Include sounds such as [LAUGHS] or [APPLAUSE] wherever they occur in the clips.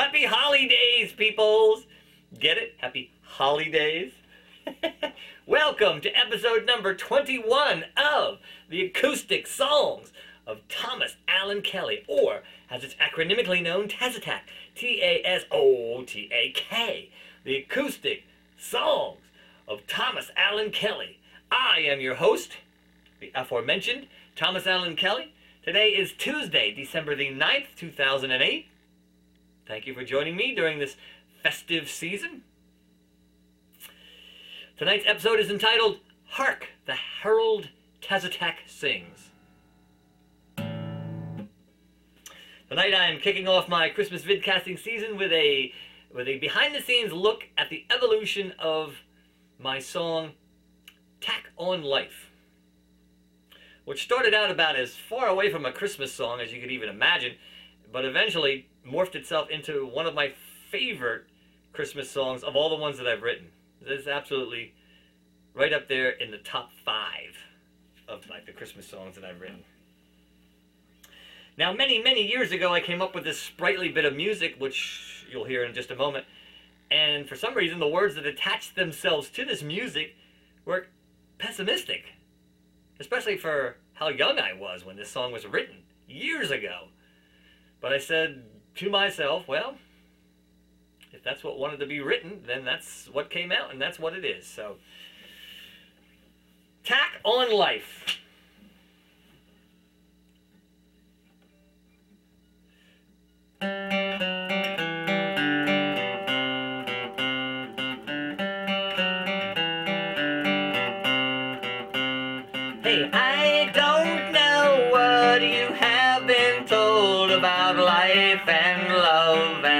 Happy holidays, peoples! Get it? Happy holidays? [LAUGHS] Welcome to episode number 21 of the acoustic songs of Thomas Allen Kelly, or as it's acronymically known, TASOTAK. T A S O T A K. The acoustic songs of Thomas Allen Kelly. I am your host, the aforementioned Thomas Allen Kelly. Today is Tuesday, December the 9th, 2008. Thank you for joining me during this festive season. Tonight's episode is entitled Hark, the Herald TASOTAK Sings. Tonight I am kicking off my Christmas vidcasting season with a with a behind the scenes look at the evolution of my song TAK on Life. Which started out about as far away from a Christmas song as you could even imagine, but eventually morphed itself into one of my favorite Christmas songs of all the ones that I've written. This is absolutely right up there in the top five of like the Christmas songs that I've written. Now, many, many years ago, I came up with this sprightly bit of music, which you'll hear in just a moment. And for some reason, the words that attached themselves to this music were pessimistic, especially for how young I was when this song was written years ago. But I said to myself, well, if that's what wanted to be written, then that's what came out, and that's what it is. So, TAK on life. Hey, I don't know what you have and love, and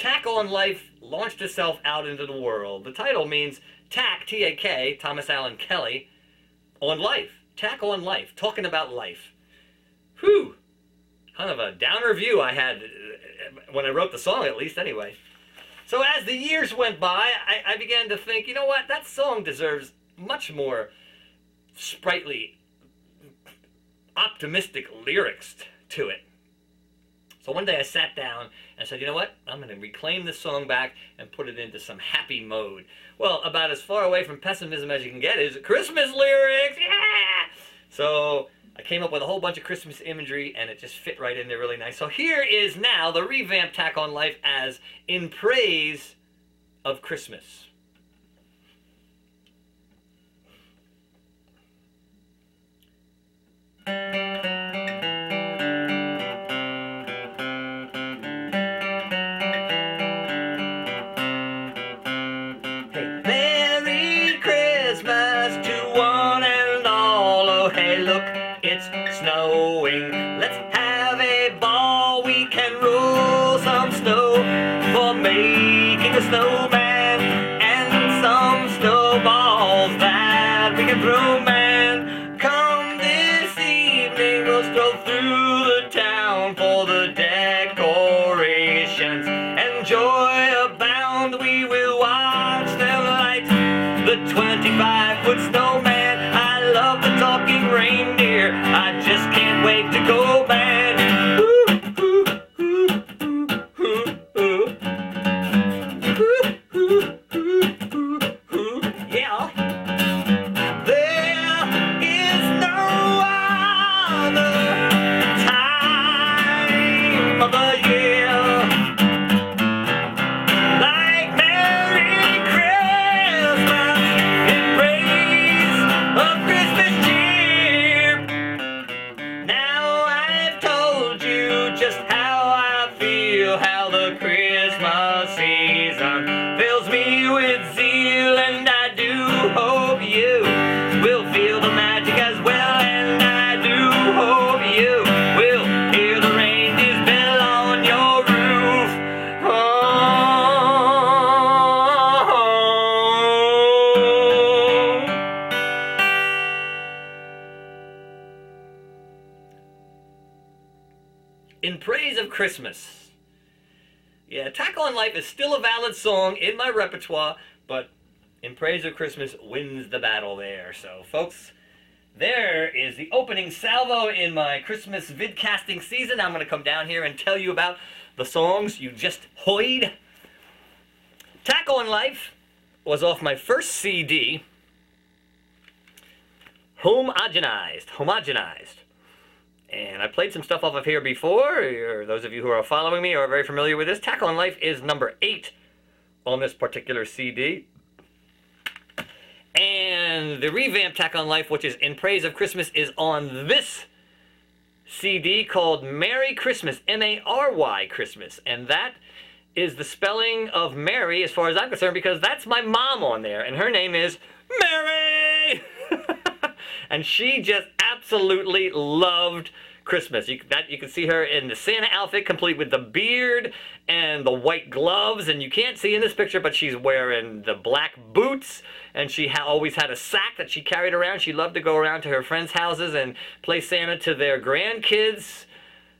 TAK on Life launched itself out into the world. The title means TAK, T A K, Thomas Allen Kelly, on life. TAK on life, talking about life. Whew! Kind of a downer view I had uh, when I wrote the song, at least, anyway. So as the years went by, I, I began to think, you know what, that song deserves much more sprightly, optimistic lyrics to it. So one day I sat down and said, you know what? I'm going to reclaim this song back and put it into some happy mode. Well, about as far away from pessimism as you can get is Christmas lyrics. Yeah! So I came up with a whole bunch of Christmas imagery and it just fit right in there really nice. So here is now the revamped TAK on Life as In Praise of Christmas. Hey, there's snow for making a snowman and some snowballs that we can throw, man. Come this evening, we'll stroll through the town for the decorations and joy abound. We will watch the light the 25 foot snowman. Christmas. Yeah, TAK on Life is still a valid song in my repertoire, but In Praise of Christmas wins the battle there. So, folks, there is the opening salvo in my Christmas vidcasting season. I'm going to come down here and tell you about the songs you just hoid. TAK on Life was off my first CD, Home-Ogenized. Home-Ogenized. And I played some stuff off of here before. Or those of you who are following me are very familiar with this. TAK on Life is number eight on this particular CD. And the revamped TAK on Life, which is In Praise of Christmas, is on this CD called MARY Christmas, M A R Y Christmas. And that is the spelling of Mary as far as I'm concerned because that's my mom on there. And her name is Mary! And she just absolutely loved Christmas. You, that, you can see her in the Santa outfit, complete with the beard and the white gloves. And you can't see in this picture, but she's wearing the black boots. And she ha- always had a sack that she carried around. She loved to go around to her friends' houses and play Santa to their grandkids,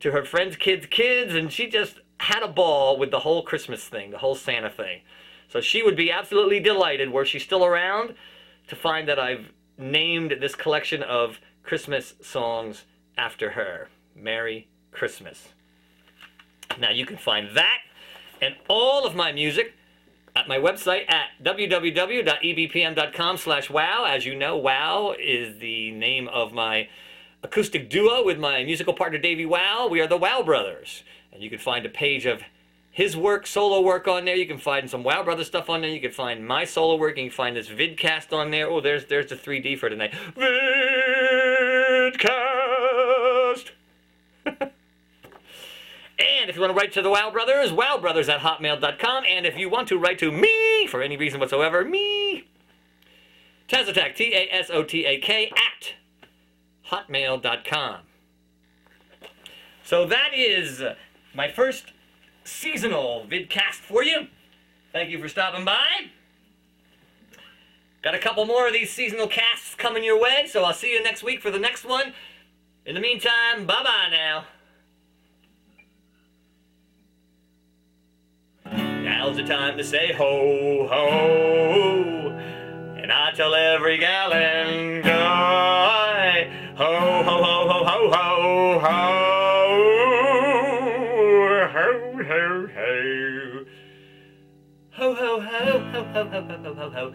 to her friends' kids' kids. And she just had a ball with the whole Christmas thing, the whole Santa thing. So she would be absolutely delighted, were she still around, to find that I've named this collection of Christmas songs after her. MARY Christmas. Now you can find that and all of my music at my website at www.ebpm.com slash wow. As you know, wow is the name of my acoustic duo with my musical partner Davey Wow. We are the Wow Brothers. And you can find a page of his work, solo work on there. You can find some Wow Brothers stuff on there. You can find my solo work. You can find this vidcast on there. Oh, there's there's the 3D for tonight. Vidcast. [LAUGHS] And if you want to write to the Wow Brothers, wowbrothers at hotmail.com. And if you want to write to me for any reason whatsoever, me, TASOTAK, T A S O T A K, at hotmail.com. So that is my first seasonal vidcast for you. Thank you for stopping by. Got a couple more of these seasonal casts coming your way, so I'll see you next week for the next one. In the meantime, bye bye now. Now's the time to say ho ho, and I tell every gal and guy Ho ho ho ho ho ho ho ho ho ho ho ho.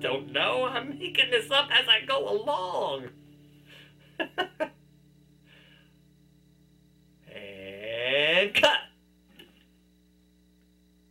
Don't know. I'm making this up as I go along.